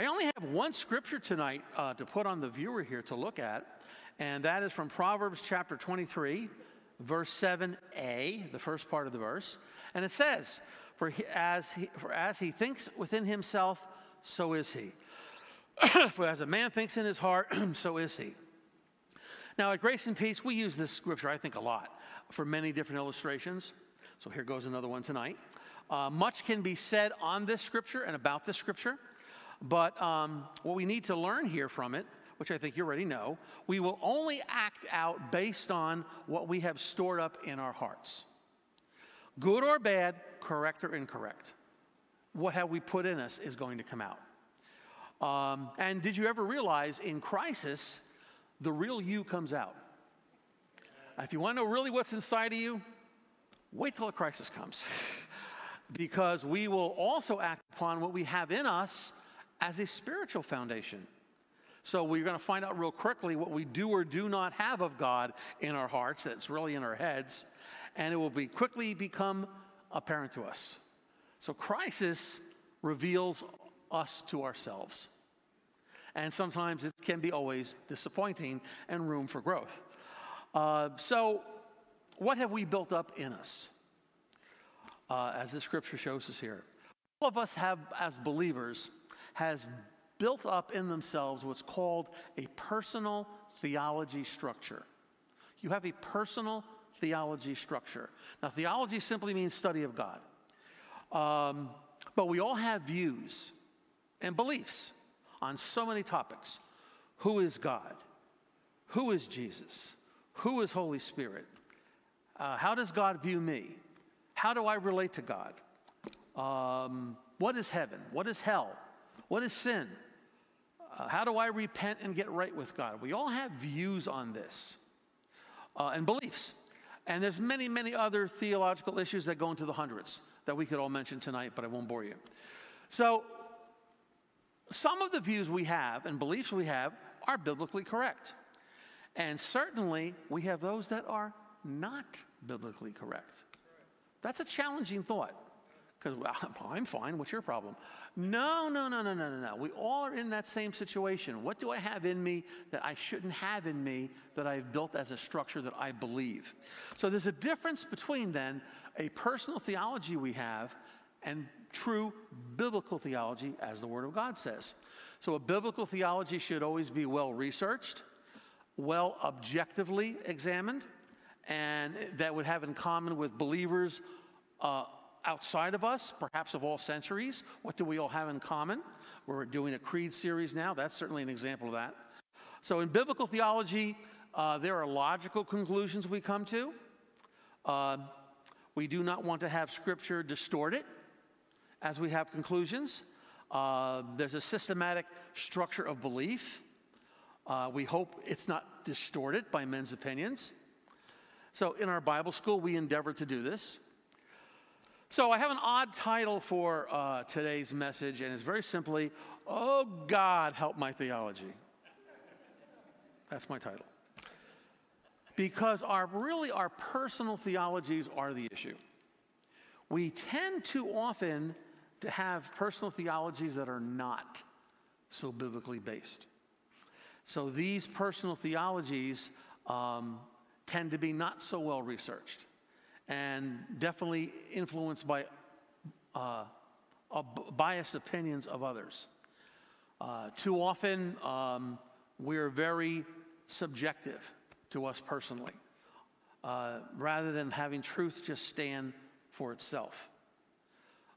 I only have one scripture tonight uh, to put on the viewer here to look at, and that is from Proverbs chapter 23, verse 7a, the first part of the verse. And it says, For, he, as, he, for as he thinks within himself, so is he. for as a man thinks in his heart, so is he. Now, at Grace and Peace, we use this scripture, I think, a lot for many different illustrations. So here goes another one tonight. Uh, much can be said on this scripture and about this scripture, but um, what we need to learn here from it, which I think you already know, we will only act out based on what we have stored up in our hearts. Good or bad, correct or incorrect. What have we put in us is going to come out. Um, and did you ever realize in crisis, the real you comes out. If you want to know really what's inside of you, wait till a crisis comes. because we will also act upon what we have in us as a spiritual foundation. So we're going to find out real quickly what we do or do not have of God in our hearts, that's really in our heads, and it will be quickly become apparent to us. So crisis reveals us to ourselves. And sometimes it can be always disappointing and room for growth. Uh, so, what have we built up in us? Uh, as the scripture shows us here. All of us have, as believers, has built up in themselves what's called a personal theology structure. You have a personal theology structure. Now, theology simply means study of God. Um, but we all have views and beliefs on so many topics. Who is God? Who is Jesus? Who is Holy Spirit? Uh, how does God view me? How do I relate to God? Um, what is heaven? What is hell? What is sin? Uh, how do I repent and get right with God? We all have views on this uh, and beliefs. And there's many, many other theological issues that go into the hundreds that we could all mention tonight, but I won't bore you. So some of the views we have and beliefs we have are biblically correct. And certainly we have those that are not biblically correct. That's a challenging thought. Because well, I'm fine. What's your problem? No, no, no, no, no, no, no. We all are in that same situation. What do I have in me that I shouldn't have in me that I've built as a structure that I believe? So there's a difference between then a personal theology we have and true biblical theology, as the Word of God says. So, a biblical theology should always be well researched, well objectively examined, and that would have in common with believers uh, outside of us, perhaps of all centuries. What do we all have in common? We're doing a creed series now. That's certainly an example of that. So, in biblical theology, uh, there are logical conclusions we come to. Uh, we do not want to have Scripture distorted as we have conclusions. Uh, there's a systematic structure of belief. Uh, we hope it's not distorted by men's opinions. So, in our Bible school, we endeavor to do this. So, I have an odd title for uh, today's message, and it's very simply, Oh God, help my theology. That's my title. Because our really our personal theologies are the issue. We tend too often to have personal theologies that are not so biblically based. So these personal theologies um, tend to be not so well researched and definitely influenced by uh, uh, biased opinions of others. Uh, too often, um, we're very subjective to us personally, uh, rather than having truth just stand for itself.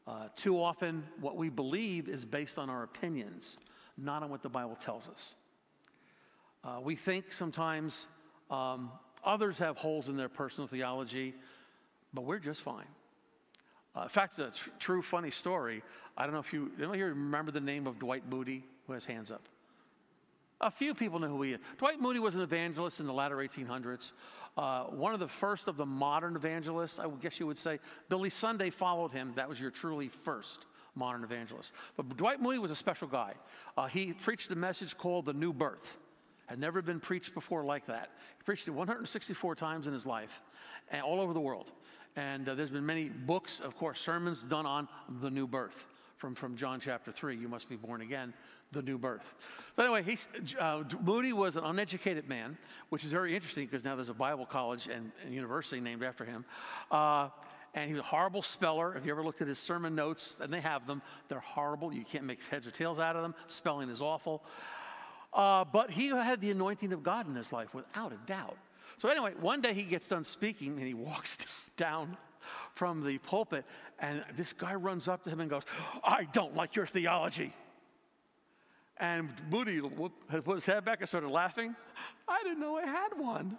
Uh, too often, what we believe is based on our opinions, not on what the Bible tells us. Uh, we think sometimes um, others have holes in their personal theology, but we're just fine. Uh, in fact, it's a tr- true funny story. I don't know if you, here remember the name of Dwight Moody, who has hands up? A few people know who he is. Dwight Moody was an evangelist in the latter 1800s. Uh, one of the first of the modern evangelists, I guess you would say. Billy Sunday followed him. That was your truly first modern evangelist. But Dwight Moody was a special guy. Uh, he preached a message called the New Birth. Had never been preached before like that. He preached it 164 times in his life, and all over the world. And uh, there's been many books, of course, sermons done on the new birth from, from John chapter 3. You must be born again, the new birth. So, anyway, he's, uh, Moody was an uneducated man, which is very interesting because now there's a Bible college and, and university named after him. Uh, and he was a horrible speller. If you ever looked at his sermon notes, and they have them, they're horrible. You can't make heads or tails out of them. Spelling is awful. Uh, but he had the anointing of God in his life, without a doubt. So, anyway, one day he gets done speaking and he walks down from the pulpit, and this guy runs up to him and goes, I don't like your theology. And Moody put his head back and started laughing. I didn't know I had one.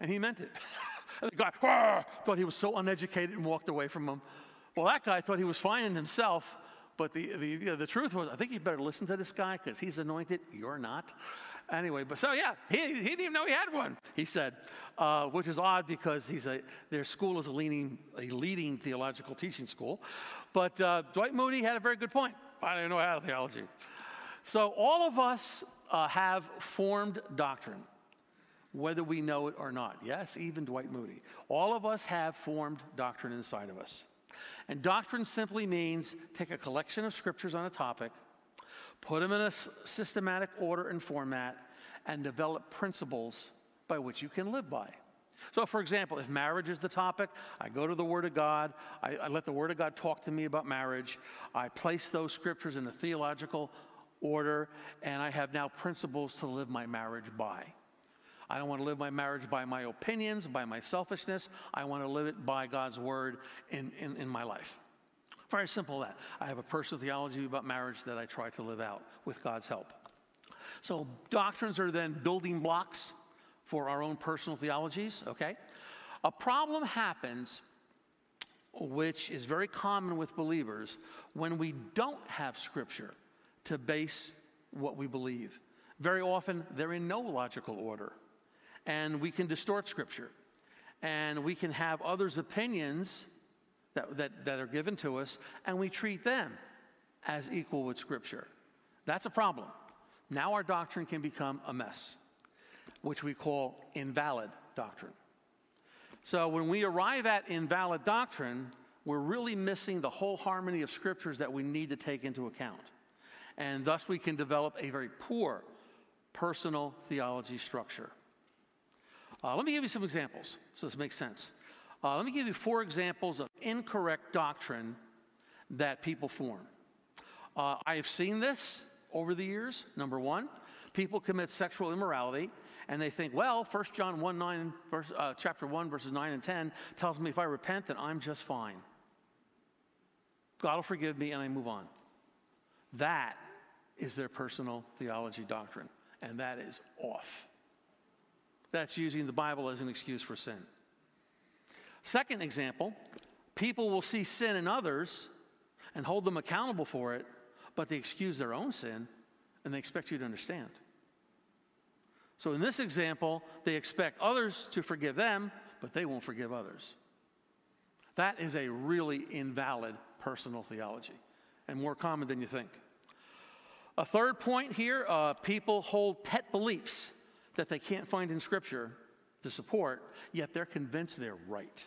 and he meant it. and the guy thought he was so uneducated and walked away from him. Well, that guy thought he was finding himself, but the, the, know, the truth was, I think you better listen to this guy because he's anointed. You're not. Anyway, but so yeah, he, he didn't even know he had one, he said, uh, which is odd because he's a, their school is a, leaning, a leading theological teaching school. But uh, Dwight Moody had a very good point. I didn't know how to theology. So all of us uh, have formed doctrine, whether we know it or not. Yes, even Dwight Moody. All of us have formed doctrine inside of us. And doctrine simply means take a collection of scriptures on a topic – put them in a systematic order and format, and develop principles by which you can live by. So, for example, if marriage is the topic, I go to the Word of God, I, I, let the Word of God talk to me about marriage, I place those scriptures in a theological order, and I have now principles to live my marriage by. I don't want to live my marriage by my opinions, by my selfishness. I want to live it by God's Word in, in, in my life. Very simple that. I have a personal theology about marriage that I try to live out with God's help. So, doctrines are then building blocks for our own personal theologies, okay? A problem happens, which is very common with believers, when we don't have scripture to base what we believe. Very often, they're in no logical order, and we can distort scripture, and we can have others' opinions that, that, that are given to us, and we treat them as equal with Scripture. That's a problem. Now our doctrine can become a mess, which we call invalid doctrine. So when we arrive at invalid doctrine, we're really missing the whole harmony of scriptures that we need to take into account. And thus we can develop a very poor personal theology structure. Uh, let me give you some examples so this makes sense. Uh, let me give you four examples of incorrect doctrine that people form. Uh, I have seen this over the years. Number one, people commit sexual immorality and they think, well, 1 John 1, 9, verse, uh, chapter 1, verses 9 and 10 tells me if I repent, then I'm just fine. God will forgive me and I move on. That is their personal theology doctrine, and that is off. That's using the Bible as an excuse for sin. Second example people will see sin in others and hold them accountable for it, but they excuse their own sin and they expect you to understand. So in this example, they expect others to forgive them, but they won't forgive others. That is a really invalid personal theology and more common than you think. A third point here uh, people hold pet beliefs that they can't find in Scripture to support, yet they're convinced they're right.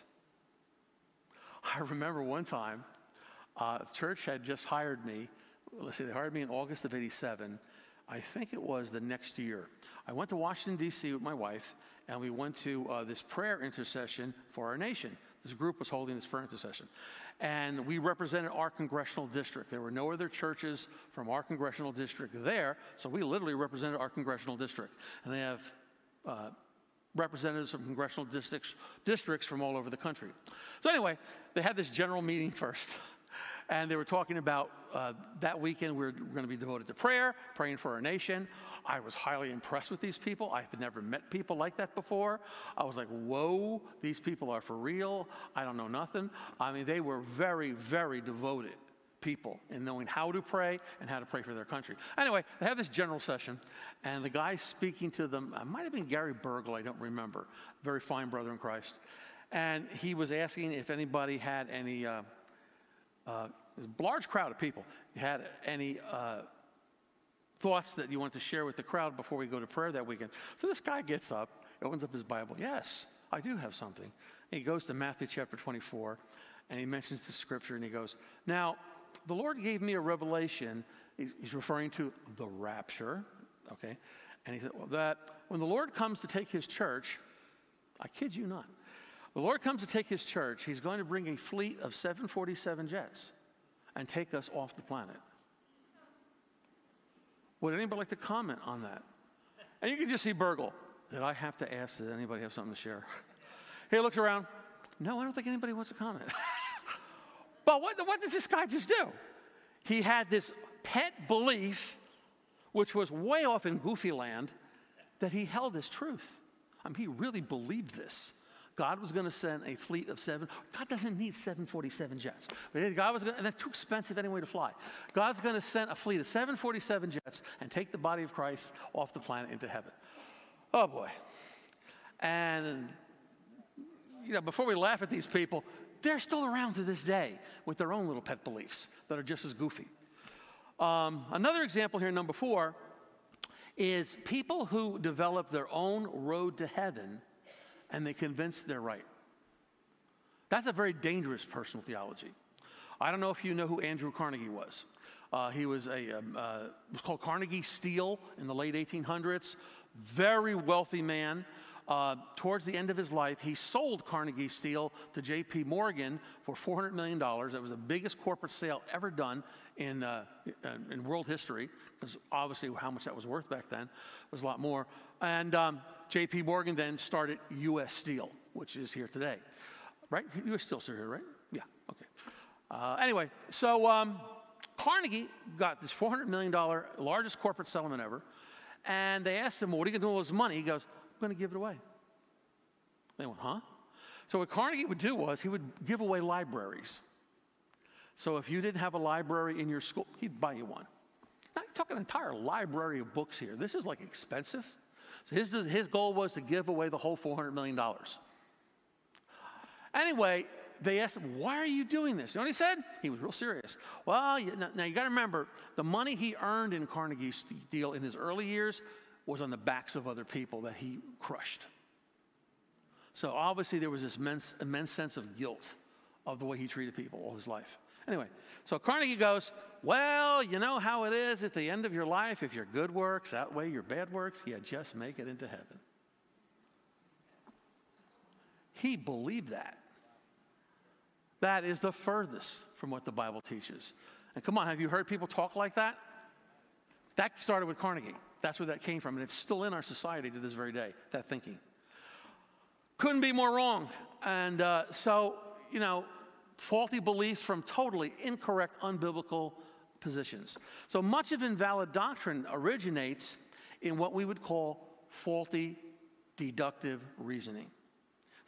I remember one time, uh, church had just hired me. Let's see, they hired me in August of 87. I think it was the next year. I went to Washington, D.C. with my wife, and we went to uh, this prayer intercession for our nation. This group was holding this prayer intercession. And we represented our congressional district. There were no other churches from our congressional district there, so we literally represented our congressional district. And they have uh, representatives from congressional districts, districts from all over the country. So, anyway, they had this general meeting first. And they were talking about uh, that weekend we we're going to be devoted to prayer, praying for our nation. I was highly impressed with these people. I have never met people like that before. I was like, whoa, these people are for real. I don't know nothing. I mean, they were very, very devoted people in knowing how to pray and how to pray for their country. Anyway, they have this general session, and the guy speaking to them, it might have been Gary Bergel, I don't remember, very fine brother in Christ. And he was asking if anybody had any, uh, uh, large crowd of people, had any uh, thoughts that you want to share with the crowd before we go to prayer that weekend. So this guy gets up, opens up his Bible. Yes, I do have something. He goes to Matthew chapter 24 and he mentions the scripture and he goes, Now, the Lord gave me a revelation. He's, referring to the rapture, okay? And he said, Well, that when the Lord comes to take his church, I kid you not, the Lord comes to take his church, he's going to bring a fleet of 747 jets and take us off the planet. Would anybody like to comment on that? And you can just see Bergel. Did I have to ask, did anybody have something to share? He looks around. No, I don't think anybody wants to comment. but what, what did this guy just do? He had this pet belief, which was way off in goofy land, that he held as truth. I mean, he really believed this. God was going to send a fleet of seven. God doesn't need 747 jets. God was going, and that's too expensive anyway to fly. God's going to send a fleet of 747 jets and take the body of Christ off the planet into heaven. Oh boy. And you know, before we laugh at these people, they're still around to this day with their own little pet beliefs that are just as goofy. Um, another example here, number four, is people who develop their own road to heaven and they convince they're right. That's a very dangerous personal theology. I don't know if you know who Andrew Carnegie was. Uh, he was a um, uh, was called Carnegie Steel in the late 1800s. Very wealthy man. Uh, towards the end of his life, he sold Carnegie Steel to J.P. Morgan for $400 million. It was the biggest corporate sale ever done in, uh, in world history, because obviously how much that was worth back then was a lot more. And um, J.P. Morgan then started U.S. Steel, which is here today. Right? U.S. Steel's here, right? Yeah, okay. Uh, anyway, so um, Carnegie got this $400 million, largest corporate settlement ever. And they asked him, well, what are you going to do with all this money? He goes, going to give it away. They went, huh? So what Carnegie would do was he would give away libraries. So if you didn't have a library in your school, he'd buy you one. Now, you're talking an entire library of books here. This is like expensive. So his, his goal was to give away the whole $400 million. Anyway, they asked him, Why are you doing this? You know what he said? He was real serious. Well, you, now, now you got to remember, the money he earned in Carnegie Steel in his early years was on the backs of other people that he crushed. So obviously, there was this immense, immense sense of guilt of the way he treated people all his life. Anyway, so Carnegie goes, Well, you know how it is at the end of your life. If your good works outweigh your bad works, you just make it into heaven. He believed that. That is the furthest from what the Bible teaches. And come on, have you heard people talk like that? That started with Carnegie. That's where that came from. And it's still in our society to this very day, that thinking. Couldn't be more wrong. And uh, so, you know, faulty beliefs from totally incorrect, unbiblical positions. So much of invalid doctrine originates in what we would call faulty deductive reasoning.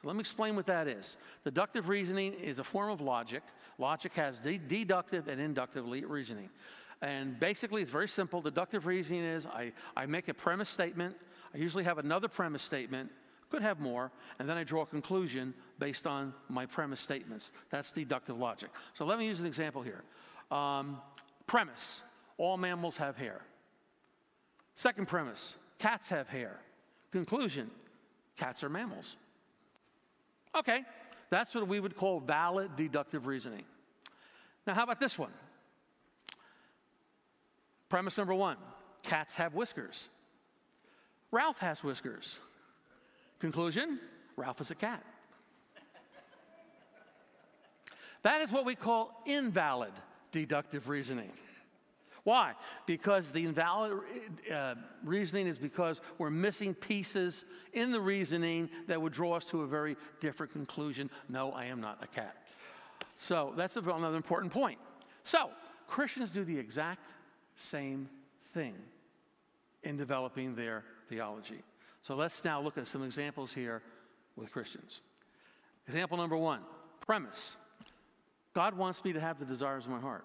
So let me explain what that is. Deductive reasoning is a form of logic. Logic has de- deductive and inductive reasoning. And basically, it's very simple. Deductive reasoning is I, I make a premise statement. I usually have another premise statement, could have more, and then I draw a conclusion based on my premise statements. That's deductive logic. So let me use an example here. Um, premise all mammals have hair. Second premise cats have hair. Conclusion cats are mammals. Okay, that's what we would call valid deductive reasoning. Now, how about this one? Premise number one cats have whiskers. Ralph has whiskers. Conclusion Ralph is a cat. That is what we call invalid deductive reasoning. Why? Because the invalid uh, reasoning is because we're missing pieces in the reasoning that would draw us to a very different conclusion. No, I am not a cat. So that's another important point. So Christians do the exact same thing in developing their theology. So let's now look at some examples here with Christians. Example number one premise God wants me to have the desires of my heart.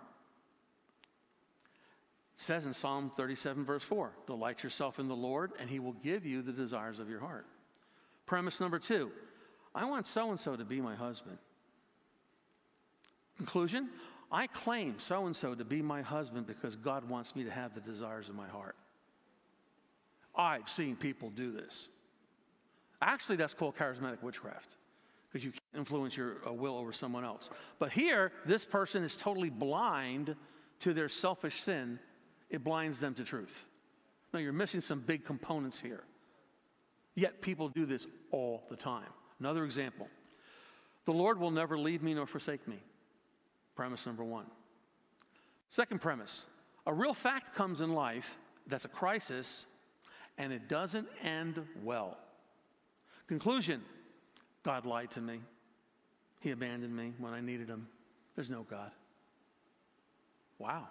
It says in Psalm 37, verse 4 Delight yourself in the Lord, and he will give you the desires of your heart. Premise number two I want so and so to be my husband. Conclusion I claim so and so to be my husband because God wants me to have the desires of my heart. I've seen people do this. Actually, that's called charismatic witchcraft. because you can't influence your uh, will over someone else. But here, this person is totally blind to their selfish sin. It blinds them to truth. Now, you're missing some big components here. Yet people do this all the time. Another example the Lord will never leave me nor forsake me. Premise number one. Second premise a real fact comes in life that's a crisis and it doesn't end well. Conclusion God lied to me. He abandoned me when I needed him. There's no God. Wow.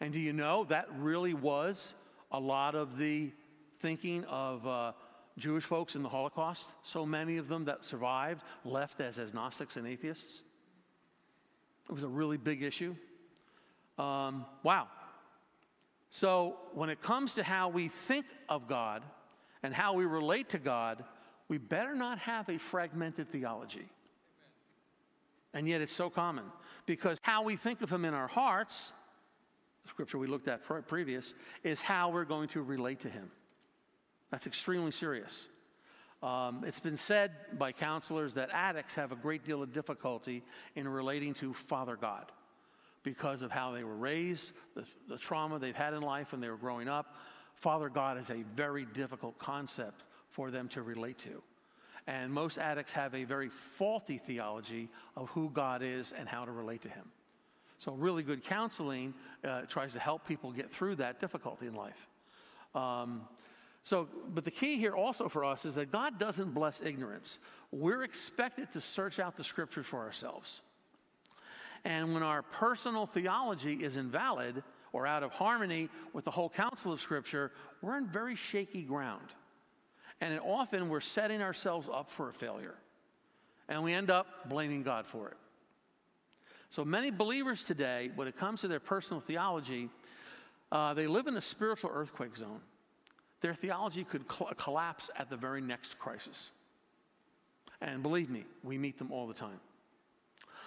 And do you know that really was a lot of the thinking of uh, Jewish folks in the Holocaust? So many of them that survived left as agnostics and atheists. It was a really big issue. Um, wow. So, when it comes to how we think of God and how we relate to God, we better not have a fragmented theology. And yet, it's so common because how we think of Him in our hearts, the scripture we looked at previous, is how we're going to relate to Him. That's extremely serious. Um, it's been said by counselors that addicts have a great deal of difficulty in relating to Father God because of how they were raised, the, the trauma they've had in life when they were growing up. Father God is a very difficult concept for them to relate to. And most addicts have a very faulty theology of who God is and how to relate to Him. So, really good counseling uh, tries to help people get through that difficulty in life. Um, so, but the key here also for us is that God doesn't bless ignorance. We're expected to search out the scriptures for ourselves. And when our personal theology is invalid or out of harmony with the whole counsel of Scripture, we're in very shaky ground. And often we're setting ourselves up for a failure. And we end up blaming God for it. So many believers today, when it comes to their personal theology, uh, they live in a spiritual earthquake zone. Their theology could cl- collapse at the very next crisis. And believe me, we meet them all the time.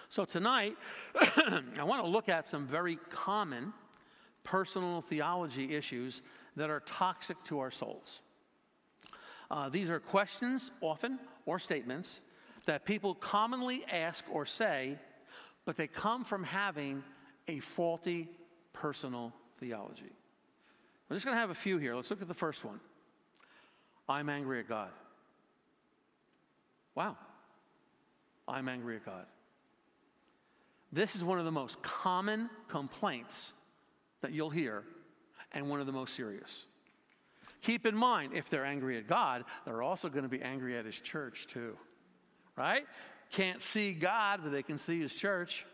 So tonight, I want to look at some very common personal theology issues that are toxic to our souls. Uh, these are questions, often, or statements that people commonly ask or say, but they come from having a faulty personal theology. I'm just going to have a few here. Let's look at the first one. I'm angry at God. Wow. I'm angry at God. This is one of the most common complaints that you'll hear and one of the most serious. Keep in mind, if they're angry at God, they're also going to be angry at His church too. Right? Can't see God, but they can see His church.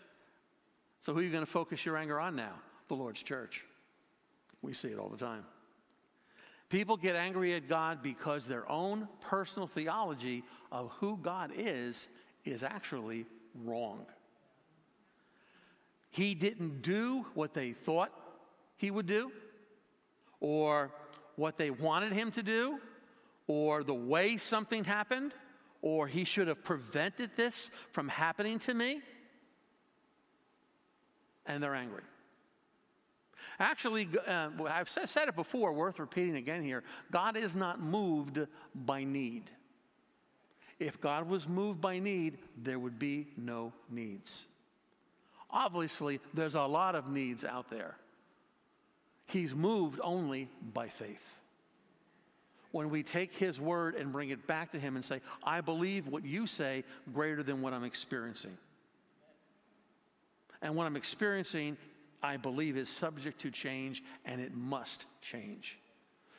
So who are you going to focus your anger on now? The Lord's church. We see it all the time. People get angry at God because their own personal theology of who God is is actually wrong. He didn't do what they thought he would do, or what they wanted him to do, or the way something happened, or he should have prevented this from happening to me. And they're angry. Actually, uh, I've said it before, worth repeating again here God is not moved by need. If God was moved by need, there would be no needs. Obviously, there's a lot of needs out there. He's moved only by faith. When we take His word and bring it back to Him and say, I believe what you say greater than what I'm experiencing. And what I'm experiencing, I believe, is subject to change and it must change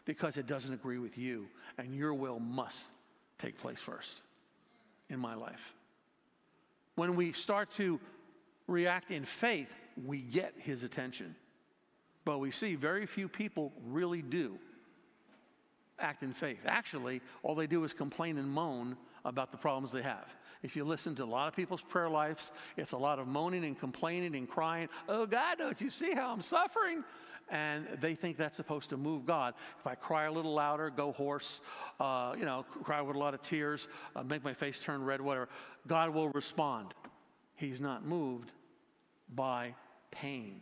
because it doesn't agree with you, and your will must take place first in my life. When we start to react in faith, we get his attention. But we see very few people really do act in faith. Actually, all they do is complain and moan about the problems they have. If you listen to a lot of people's prayer lives, it's a lot of moaning and complaining and crying, Oh God, don't you see how I'm suffering? And they think that's supposed to move God. If I cry a little louder, go hoarse, uh, you know, cry with a lot of tears, uh, make my face turn red, whatever, God will respond. He's not moved by pain.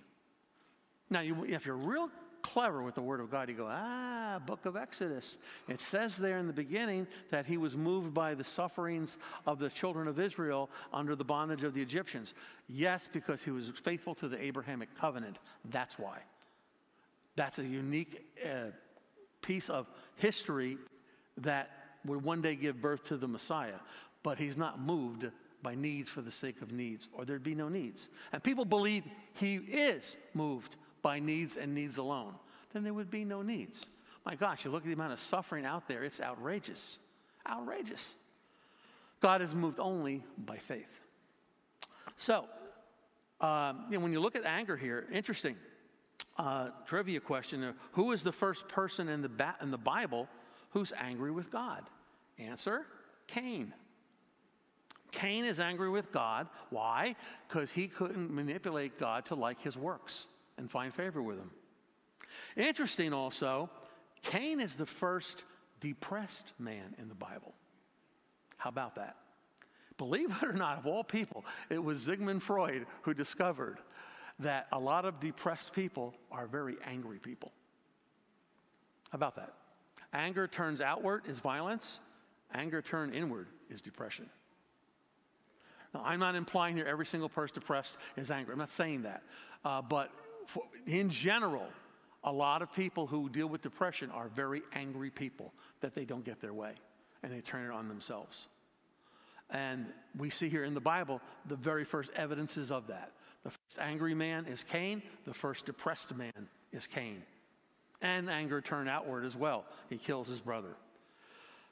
Now, you, if you're real clever with the Word of God. You go, ah, book of Exodus. It says there in the beginning that he was moved by the sufferings of the children of Israel under the bondage of the Egyptians. Yes, because he was faithful to the Abrahamic covenant. That's why. That's a unique uh, piece of history that would one day give birth to the Messiah. But he's not moved by needs for the sake of needs, or there'd be no needs. And people believe he is moved by needs and needs alone, then there would be no needs. My gosh, you look at the amount of suffering out there, it's outrageous. Outrageous. God is moved only by faith. So, um, you know, when you look at anger here, interesting. Uh, trivia question uh, Who is the first person in the, ba- in the Bible who's angry with God? Answer Cain. Cain is angry with God. Why? Because he couldn't manipulate God to like his works and find favor with him. Interesting also, Cain is the first depressed man in the Bible. How about that? Believe it or not, of all people, it was Sigmund Freud who discovered that a lot of depressed people are very angry people. How about that? Anger turns outward is violence, anger turned inward is depression. Now, I'm not implying here every single person depressed is angry. I'm not saying that. Uh, but for, in general, a lot of people who deal with depression are very angry people that they don't get their way and they turn it on themselves. And we see here in the Bible the very first evidences of that. The first angry man is Cain, the first depressed man is Cain. And anger turned outward as well. He kills his brother.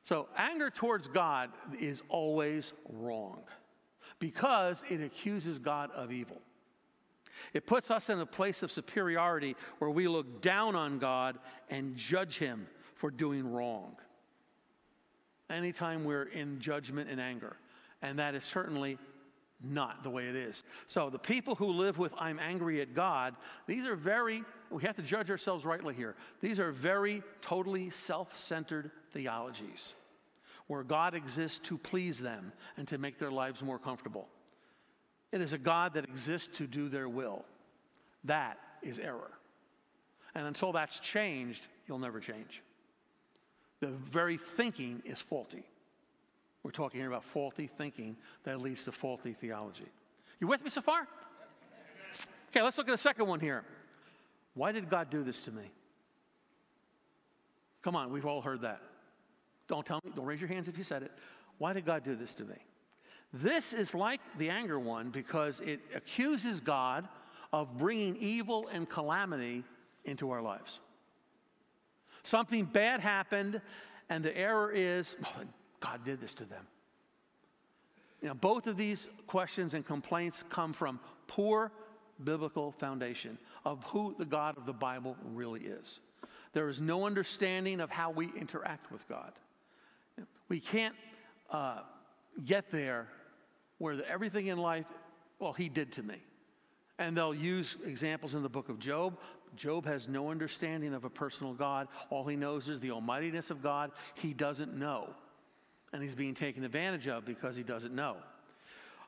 So, anger towards God is always wrong because it accuses God of evil. It puts us in a place of superiority where we look down on God and judge Him for doing wrong. Anytime we're in judgment and anger, and that is certainly not the way it is. So, the people who live with I'm angry at God, these are very, we have to judge ourselves rightly here. These are very totally self centered theologies where God exists to please them and to make their lives more comfortable. It is a God that exists to do their will. That is error. And until that's changed, you'll never change. The very thinking is faulty. We're talking here about faulty thinking that leads to faulty theology. You with me so far? Okay, let's look at a second one here. Why did God do this to me? Come on, we've all heard that. Don't tell me, don't raise your hands if you said it. Why did God do this to me? This is like the anger one because it accuses God of bringing evil and calamity into our lives. Something bad happened, and the error is oh, God did this to them. You know, both of these questions and complaints come from poor biblical foundation of who the God of the Bible really is. There is no understanding of how we interact with God. We can't uh, get there where the, everything in life, well, he did to me. And they'll use examples in the book of Job. Job has no understanding of a personal God. All he knows is the almightiness of God. He doesn't know. And he's being taken advantage of because he doesn't know.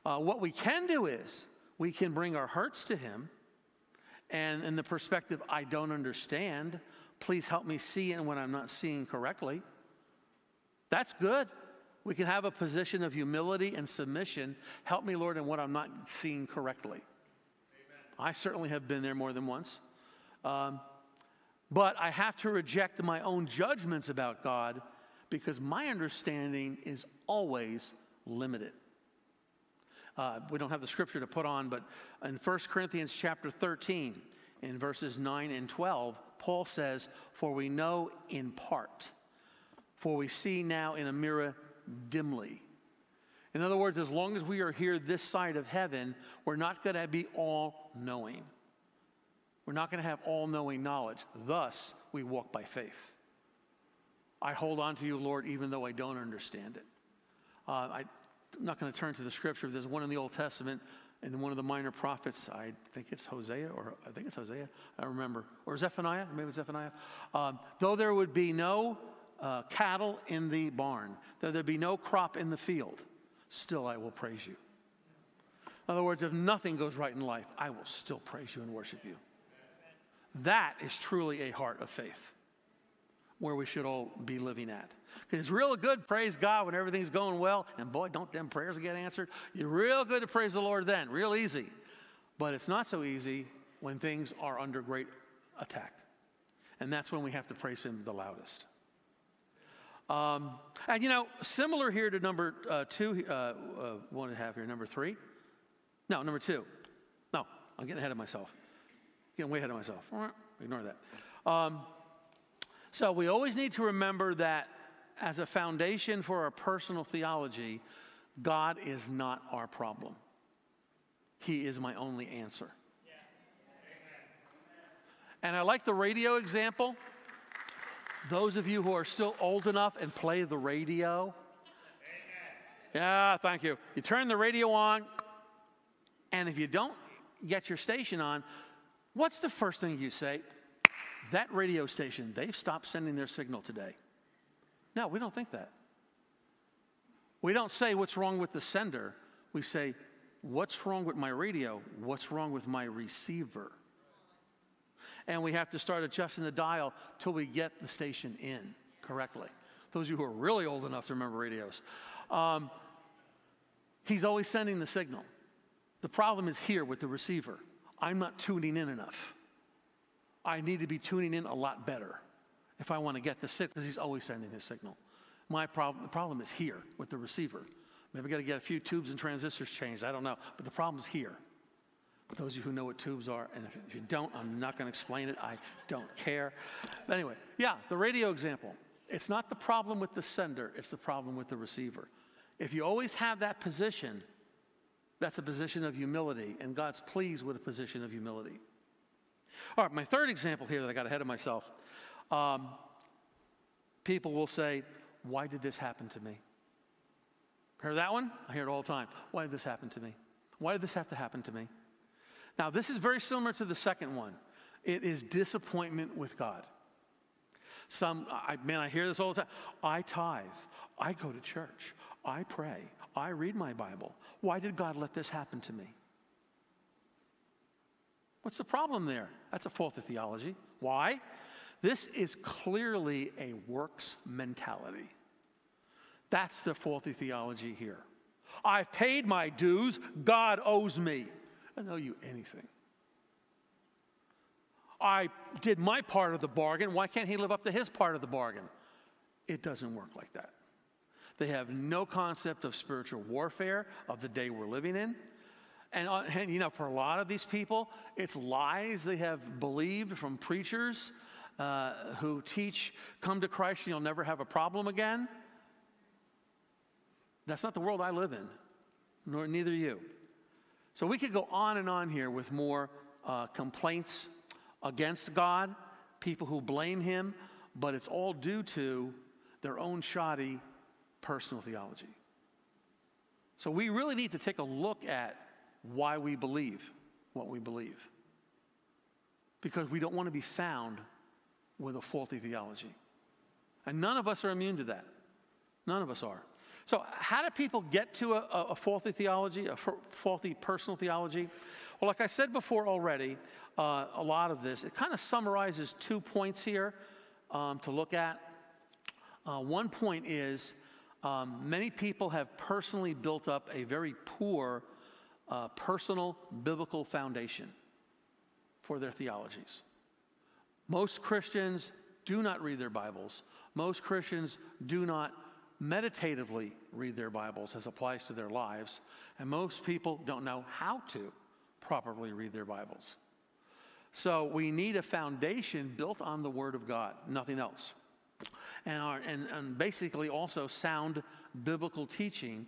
Uh, what we can do is we can bring our hearts to him. And in the perspective, I don't understand, please help me see it when I'm not seeing correctly. That's good. We can have a position of humility and submission. Help me, Lord, in what I'm not seeing correctly. Amen. I certainly have been there more than once. Um, but I have to reject my own judgments about God because my understanding is always limited. Uh, we don't have the scripture to put on, but in 1 Corinthians chapter 13, in verses 9 and 12, Paul says, For we know in part, for we see now in a mirror dimly. In other words, as long as we are here this side of heaven, we're not going to be all knowing. We're not going to have all knowing knowledge. Thus, we walk by faith. I hold on to you, Lord, even though I don't understand it. Uh, I, am not going to turn to the scripture. There's one in the Old Testament and one of the minor prophets. I think it's Hosea, or I think it's Hosea. I remember. Or Zephaniah. Maybe it's Zephaniah. Um, though there would be no uh, cattle in the barn, though there be no crop in the field, still I will praise you. In other words, if nothing goes right in life, I will still praise you and worship you. That is truly a heart of faith where we should all be living at. Because it's real good, praise God, when everything's going well. And boy, don't them prayers get answered. You're real good to praise the Lord then, real easy. But it's not so easy when things are under great attack. And that's when we have to praise Him the loudest. Um, and you know, similar here to number uh, two, uh, uh, one and a half here, number three. No, number two. No, I'm getting ahead of myself. Getting way ahead of myself. Ignore that. Um, so we always need to remember that as a foundation for our personal theology, God is not our problem. He is my only answer. And I like the radio example. Those of you who are still old enough and play the radio. Yeah, thank you. You turn the radio on, and if you don't get your station on, what's the first thing you say? That radio station, they've stopped sending their signal today. No, we don't think that. We don't say what's wrong with the sender. We say, what's wrong with my radio? What's wrong with my receiver? And we have to start adjusting the dial till we get the station in correctly. Those of you who are really old enough to remember radios. Um, he's always sending the signal. The problem is here with the receiver. I'm not tuning in enough. I need to be tuning in a lot better if I want to get the signal, because he's always sending his signal. My problem, the problem is here with the receiver. Maybe I got to get a few tubes and transistors changed. I don't know. But the problem is here. Those of you who know what tubes are, and if you don't, I'm not going to explain it. I don't care. But anyway, yeah, the radio example. It's not the problem with the sender, it's the problem with the receiver. If you always have that position, that's a position of humility, and God's pleased with a position of humility. All right, my third example here that I got ahead of myself. Um, people will say, Why did this happen to me? Hear that one? I hear it all the time. Why did this happen to me? Why did this have to happen to me? Now, this is very similar to the second one. It is disappointment with God. Some, I, man, I hear this all the time. I tithe. I go to church. I pray. I read my Bible. Why did God let this happen to me? What's the problem there? That's a faulty theology. Why? This is clearly a works mentality. That's the faulty theology here. I've paid my dues, God owes me. I owe you anything. I did my part of the bargain. Why can't he live up to his part of the bargain? It doesn't work like that. They have no concept of spiritual warfare of the day we're living in. And, uh, and, you know, for a lot of these people, it's lies they have believed from preachers uh, who teach, come to Christ and you'll never have a problem again. That's not the world I live in, nor neither you. So we could go on and on here with more uh, complaints against God, people who blame Him, but it's all due to their own shoddy personal theology. So we really need to take a look at why we believe what we believe. Because we don't want to be found with a faulty theology. And none of us are immune to that. None of us are. So, how do people get to a, a faulty theology, a faulty personal theology? Well, like I said before already, uh, a lot of this, it kind of summarizes two points here um, to look at. Uh, one point is um, many people have personally built up a very poor uh, personal biblical foundation for their theologies. Most Christians do not read their Bibles. Most Christians do not meditatively read their Bibles as applies to their lives, and most people don't know how to properly read their Bibles. So we need a foundation built on the Word of God, nothing else. And, our, and, and basically also sound biblical teaching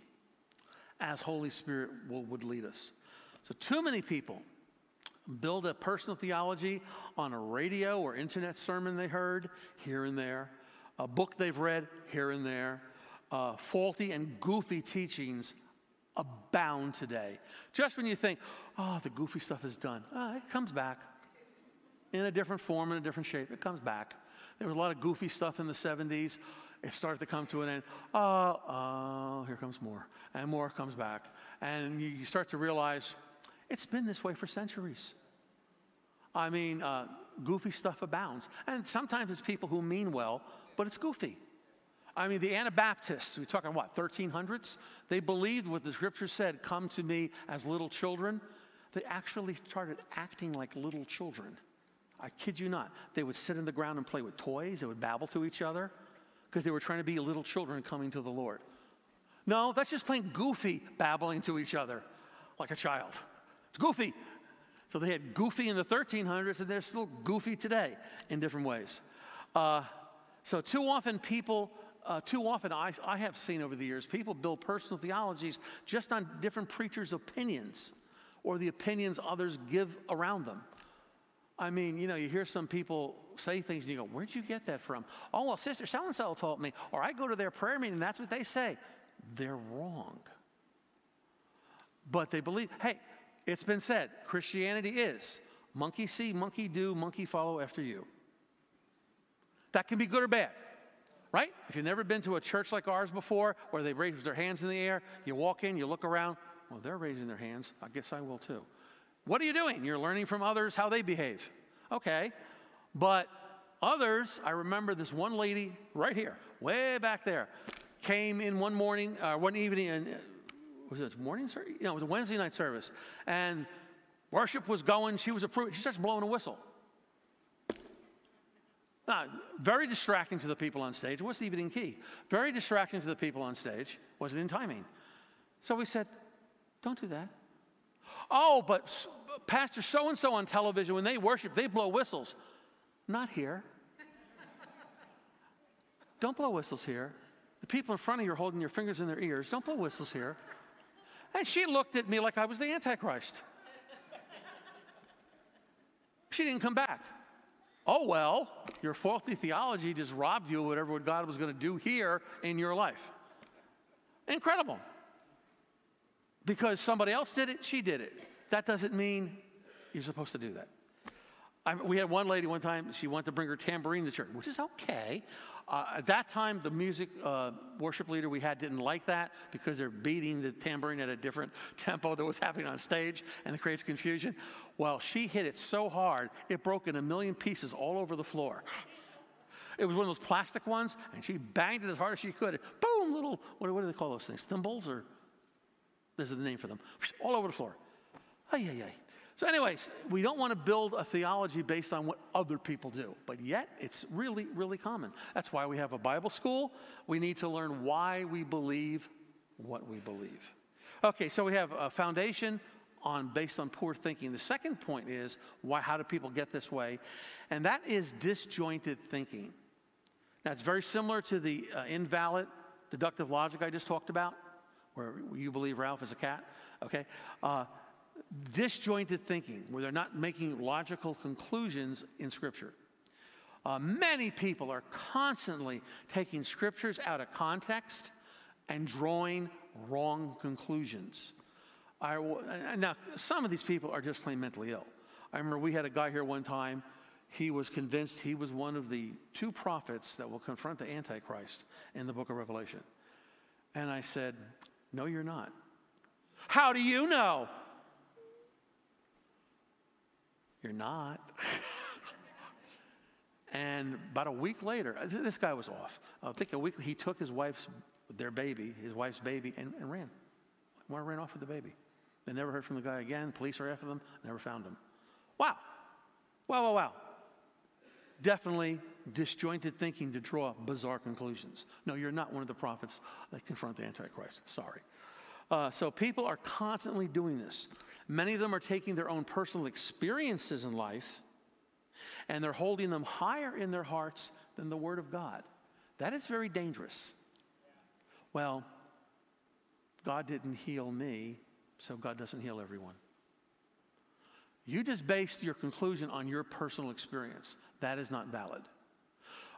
as Holy Spirit will, would lead us. So, too many people build a personal theology on a radio or internet sermon they heard here and there, a book they've read here and there, uh, faulty and goofy teachings abound today. Just when you think, oh, the goofy stuff is done, uh, it comes back in a different form, in a different shape. It comes back. There was a lot of goofy stuff in the 70s. It started to come to an end. Oh, oh, here comes more. And more comes back. And you, you start to realize it's been this way for centuries. I mean, uh, goofy stuff abounds. And sometimes it's people who mean well, but it's goofy. I mean, the Anabaptists, we're talking what, 1300s? They believed what the scripture said come to me as little children. They actually started acting like little children. I kid you not. They would sit in the ground and play with toys, they would babble to each other because they were trying to be little children coming to the Lord. No, that's just plain goofy babbling to each other like a child. It's goofy. So they had goofy in the 1300s, and they're still goofy today in different ways. Uh, so too often people, uh, too often I, I have seen over the years, people build personal theologies just on different preachers' opinions or the opinions others give around them. I mean, you know, you hear some people say things and you go, Where'd you get that from? Oh, well, Sister so and so told me. Or I go to their prayer meeting and that's what they say. They're wrong. But they believe, hey, it's been said Christianity is monkey see, monkey do, monkey follow after you. That can be good or bad, right? If you've never been to a church like ours before where they raise their hands in the air, you walk in, you look around, well, they're raising their hands. I guess I will too. What are you doing? You're learning from others how they behave. Okay. But others, I remember this one lady right here, way back there, came in one morning, uh, one evening, and uh, was it morning service? No, it was a Wednesday night service. And worship was going. She was approved. She starts blowing a whistle. Now, very distracting to the people on stage. It wasn't even in key. Very distracting to the people on stage. was it in timing. So we said, don't do that. Oh, but Pastor so and so on television, when they worship, they blow whistles. Not here. Don't blow whistles here. The people in front of you are holding your fingers in their ears. Don't blow whistles here. And she looked at me like I was the Antichrist. She didn't come back. Oh, well, your faulty theology just robbed you of whatever God was going to do here in your life. Incredible. Because somebody else did it, she did it. That doesn't mean you're supposed to do that. I, we had one lady one time, she wanted to bring her tambourine to church, which is okay. Uh, at that time, the music uh, worship leader we had didn't like that because they're beating the tambourine at a different tempo that was happening on stage and it creates confusion. Well, she hit it so hard, it broke in a million pieces all over the floor. It was one of those plastic ones, and she banged it as hard as she could. Boom, little, what, what do they call those things? Thimbles or? There's a name for them. All over the floor. Ay, ay, ay. So, anyways, we don't want to build a theology based on what other people do, but yet it's really, really common. That's why we have a Bible school. We need to learn why we believe what we believe. Okay, so we have a foundation on based on poor thinking. The second point is why how do people get this way? And that is disjointed thinking. Now it's very similar to the uh, invalid deductive logic I just talked about, where you believe Ralph is a cat. Okay, uh, disjointed thinking, where they're not making logical conclusions in Scripture. Uh, many people are constantly taking scriptures out of context and drawing wrong conclusions. I, now, some of these people are just plain mentally ill. I remember we had a guy here one time. He was convinced he was one of the two prophets that will confront the Antichrist in the book of Revelation. And I said, No, you're not. How do you know? You're not. and about a week later, uh, this guy was off. I think a week he took his wife's, their baby, his wife's baby, and, and ran. One ran off with the baby. They never heard from the guy again. Police are after them, never found him. Wow. Wow, wow, wow. Definitely disjointed thinking to draw bizarre conclusions. No, you're not one of the prophets that confront the Antichrist. Sorry. Uh, so people are constantly doing this. Many of them are taking their own personal experiences in life and they're holding them higher in their hearts than the Word of God. That is very dangerous. Well, God didn't heal me, so God doesn't heal everyone. You just based your conclusion on your personal experience. That is not valid.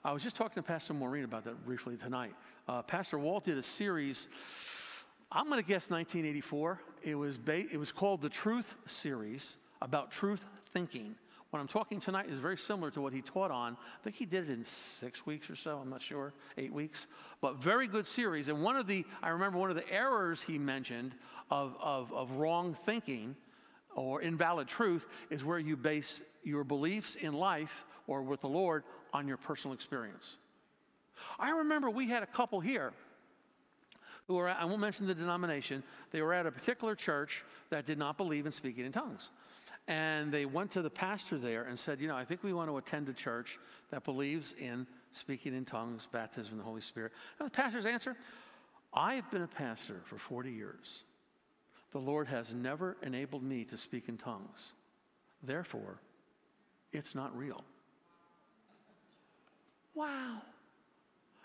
I was just talking to Pastor Maureen about that briefly tonight. Uh, Pastor Walt did a series I'm going to guess 1984. It was, ba- it was called the Truth Series about truth thinking. What I'm talking tonight is very similar to what he taught on. I think he did it in six weeks or so, I'm not sure, eight weeks. But very good series. And one of the, I remember one of the errors he mentioned of, of, of wrong thinking or invalid truth is where you base your beliefs in life or with the Lord on your personal experience. I remember we had a couple here who were, I won't mention the denomination, they were at a particular church that did not believe in speaking in tongues. And they went to the pastor there and said, You know, I think we want to attend a church that believes in speaking in tongues, baptism in the Holy Spirit. And the pastor's answer I've been a pastor for 40 years. The Lord has never enabled me to speak in tongues. Therefore, it's not real. Wow.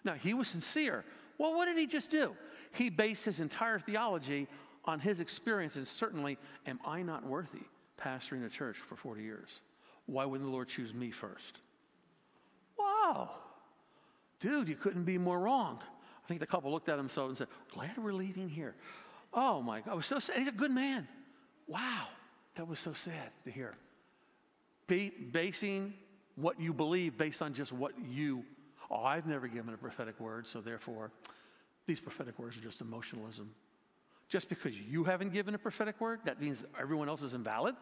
Now, he was sincere. Well, what did he just do? He based his entire theology on his experiences. Certainly, am I not worthy pastoring a church for 40 years? Why wouldn't the Lord choose me first? Wow. Dude, you couldn't be more wrong. I think the couple looked at themselves and said, Glad we're leaving here. Oh my God, I was so sad. He's a good man. Wow, that was so sad to hear. Be, basing what you believe based on just what you, oh, I've never given a prophetic word, so therefore, these prophetic words are just emotionalism. Just because you haven't given a prophetic word, that means everyone else is invalid?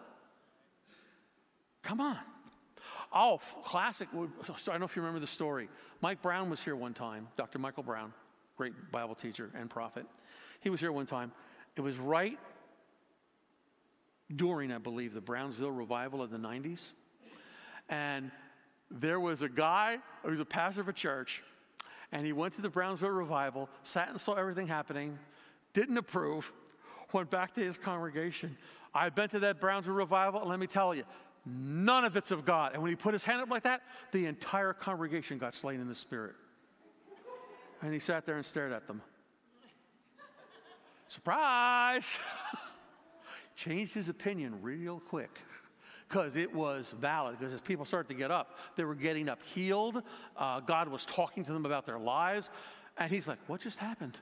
Come on. Oh, classic. I don't know if you remember the story. Mike Brown was here one time, Dr. Michael Brown great Bible teacher and prophet. He was here one time. It was right during, I believe, the Brownsville revival of the 90s. And there was a guy who was a pastor of a church, and he went to the Brownsville revival, sat and saw everything happening, didn't approve, went back to his congregation. I've been to that Brownsville revival, and let me tell you, none of it's of God. And when he put his hand up like that, the entire congregation got slain in the spirit. And he sat there and stared at them. Surprise! Changed his opinion real quick because it was valid. Because as people started to get up, they were getting up healed. Uh, God was talking to them about their lives. And he's like, What just happened?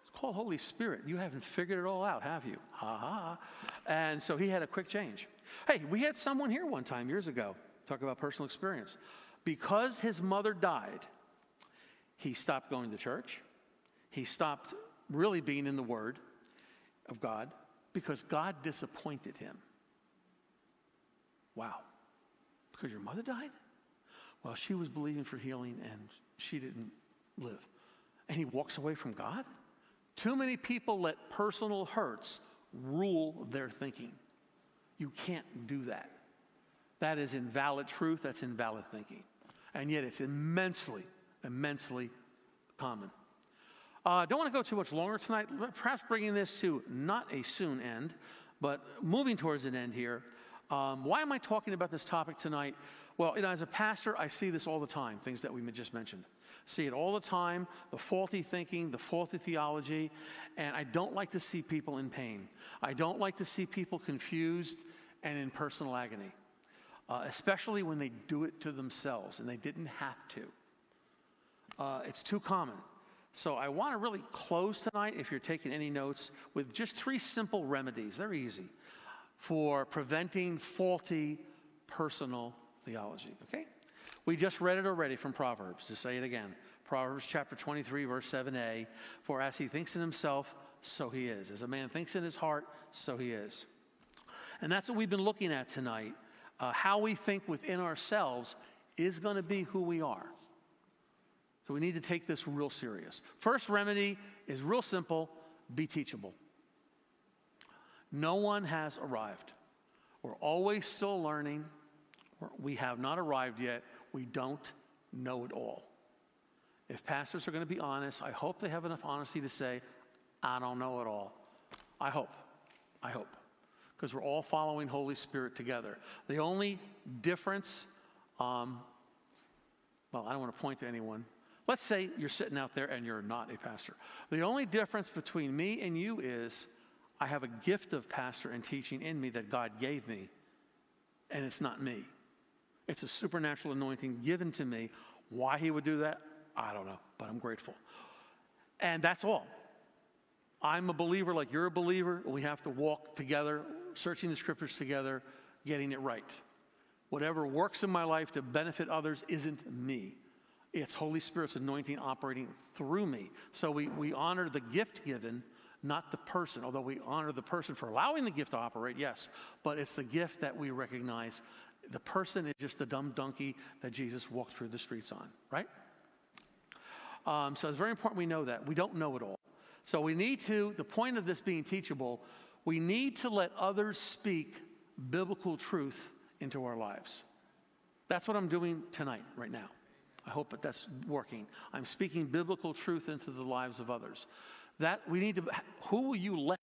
It's called Holy Spirit. You haven't figured it all out, have you? Ha ha. And so he had a quick change. Hey, we had someone here one time years ago talk about personal experience. Because his mother died, he stopped going to church. He stopped really being in the Word of God because God disappointed him. Wow. Because your mother died? Well, she was believing for healing and she didn't live. And he walks away from God? Too many people let personal hurts rule their thinking. You can't do that. That is invalid truth, that's invalid thinking. And yet it's immensely immensely common. I uh, don't want to go too much longer tonight, perhaps bringing this to not a soon end, but moving towards an end here. Um, why am I talking about this topic tonight? Well, you know, as a pastor, I see this all the time, things that we just mentioned. See it all the time the faulty thinking, the faulty theology, and I don't like to see people in pain. I don't like to see people confused and in personal agony, uh, especially when they do it to themselves and they didn't have to. Uh, it's too common. So I want to really close tonight, if you're taking any notes, with just three simple remedies. They're easy for preventing faulty personal theology. Okay? We just read it already from Proverbs. To say it again Proverbs chapter 23, verse 7a For as he thinks in himself, so he is. As a man thinks in his heart, so he is. And that's what we've been looking at tonight. Uh, how we think within ourselves is going to be who we are. So we need to take this real serious. First remedy is real simple be teachable. No one has arrived. We're always still learning. We have not arrived yet. We don't know it all. If pastors are going to be honest, I hope they have enough honesty to say, I don't know it all. I hope. I hope. Because we're all following Holy Spirit together. The only difference, um, well, I don't want to point to anyone, Let's say you're sitting out there and you're not a pastor. The only difference between me and you is I have a gift of pastor and teaching in me that God gave me, and it's not me. It's a supernatural anointing given to me. Why he would do that, I don't know, but I'm grateful. And that's all. I'm a believer like you're a believer. We have to walk together, searching the scriptures together, getting it right. Whatever works in my life to benefit others isn't me. It's Holy Spirit's anointing operating through me. So we, we honor the gift given, not the person, although we honor the person for allowing the gift to operate, yes. But it's the gift that we recognize The person is just the dumb donkey that Jesus walked through the streets on, right? Um, so it's very important we know that. We don't know it all. So we need to, the point of this being teachable, we need to let others speak biblical truth into our lives. That's what I'm doing tonight, right now. I hope that that's working. I'm speaking biblical truth into the lives of others. That we need to, who will you let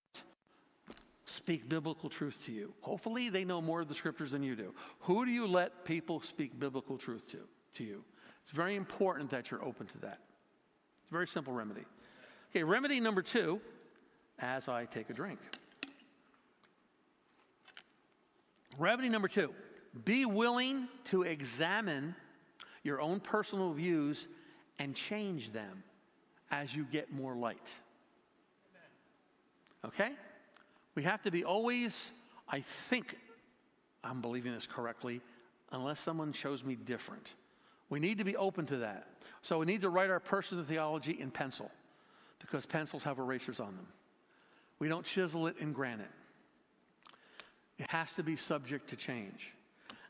speak biblical truth to you? Hopefully, they know more of the scriptures than you do. Who do you let people speak biblical truth to, to you? It's very important that you're open to that. It's a very simple remedy. Okay, remedy number two as I take a drink. Remedy number two be willing to examine your own personal views and change them as you get more light. Okay? We have to be always, I think I'm believing this correctly, unless someone shows me different. We need to be open to that. So we need to write our personal theology in pencil because pencils have erasers on them. We don't chisel it in granite. It has to be subject to change.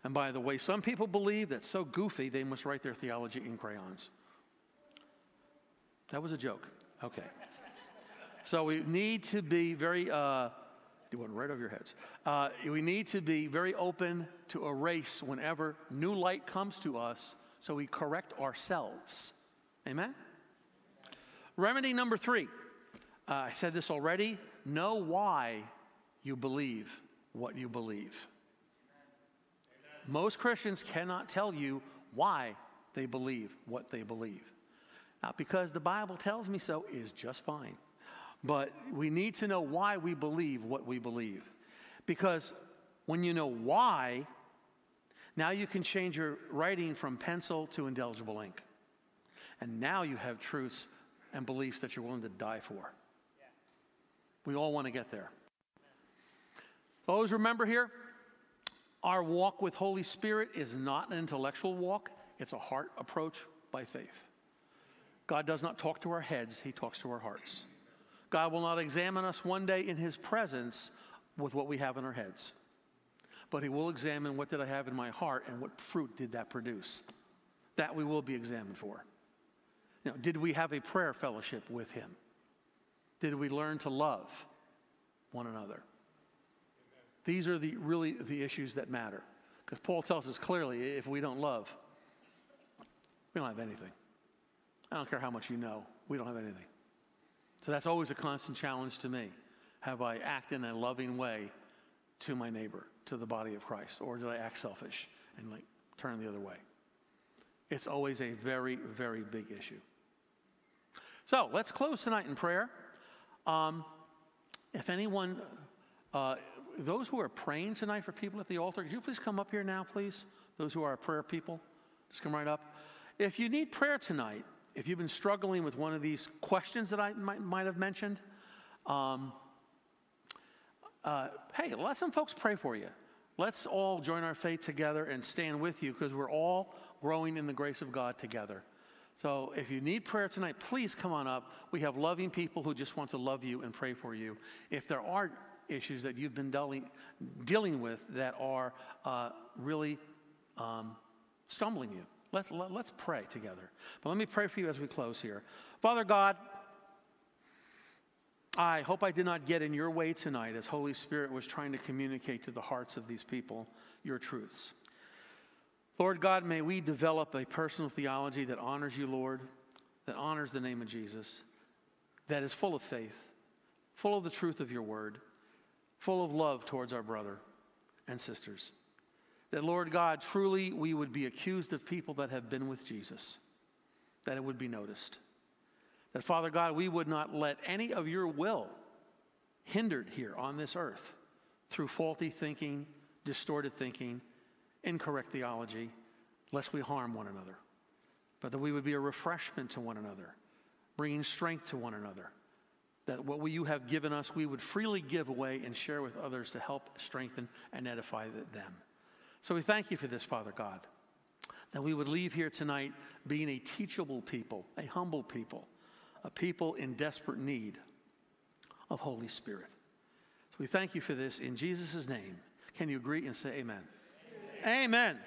And by the way, some people believe that's so goofy they must write their theology in crayons. That was a joke. Okay. So we need to be very, uh, went right over your heads. Uh, we need to be very open to erase whenever new light comes to us so we correct ourselves. Amen? Remedy number three. Uh, I said this already. Know why you believe what you believe. Most Christians cannot tell you why they believe what they believe. Not because the Bible tells me so is just fine. But we need to know why we believe what we believe. Because when you know why, now you can change your writing from pencil to indelible ink. And now you have truths and beliefs that you're willing to die for. We all want to get there. Always remember here, our walk with Holy Spirit is not an intellectual walk, it's a heart approach by faith. God does not talk to our heads, He talks to our hearts. God will not examine us one day in His presence with what we have in our heads, but He will examine what did I have in my heart and what fruit did that produce. That we will be examined for. Know, did we have a prayer fellowship with Him? Did we learn to love one another? These are the really the issues that matter. Because Paul tells us clearly if we don't love, we don't have anything. I don't care how much you know, we don't have anything. So that's always a constant challenge to me. Have I acted in a loving way to my neighbor, to the body of Christ? Or did I act selfish and like turn the other way? It's always a very, very big issue. So let's close tonight in prayer. Um, if anyone uh, those who are praying tonight for people at the altar, could you please come up here now, please? Those who are prayer people, just come right up. If you need prayer tonight, if you've been struggling with one of these questions that I might, might have mentioned, um, uh, hey, let some folks pray for you. Let's all join our faith together and stand with you because we're all growing in the grace of God together. So if you need prayer tonight, please come on up. We have loving people who just want to love you and pray for you. If there are issues that you've been dealing, with that are uh, really um, stumbling you. Let, let, let's pray together. But let me pray for you as we close here. Father God, I hope I did not get in your way tonight as Holy Spirit was trying to communicate to the hearts of these people your truths. Lord God, may we develop a personal theology that honors you, Lord, that honors the name of Jesus, that is full of faith, full of the truth of your word full of love towards our brother and sisters. That, Lord God, truly we would be accused of people that have been with Jesus, that it would be noticed. That, Father God, we would not let any of your will hindered here on this earth through faulty thinking, distorted thinking, incorrect theology, lest we harm one another. But that we would be a refreshment to one another, bringing strength to one another that what we, you have given us, we would freely give away and share with others to help strengthen and edify them. So we thank you for this, Father God, that we would leave here tonight being a teachable people, a humble people, a people in desperate need of Holy Spirit. So we thank you for this in Jesus' name. Can you agree and say amen? amen. Amen.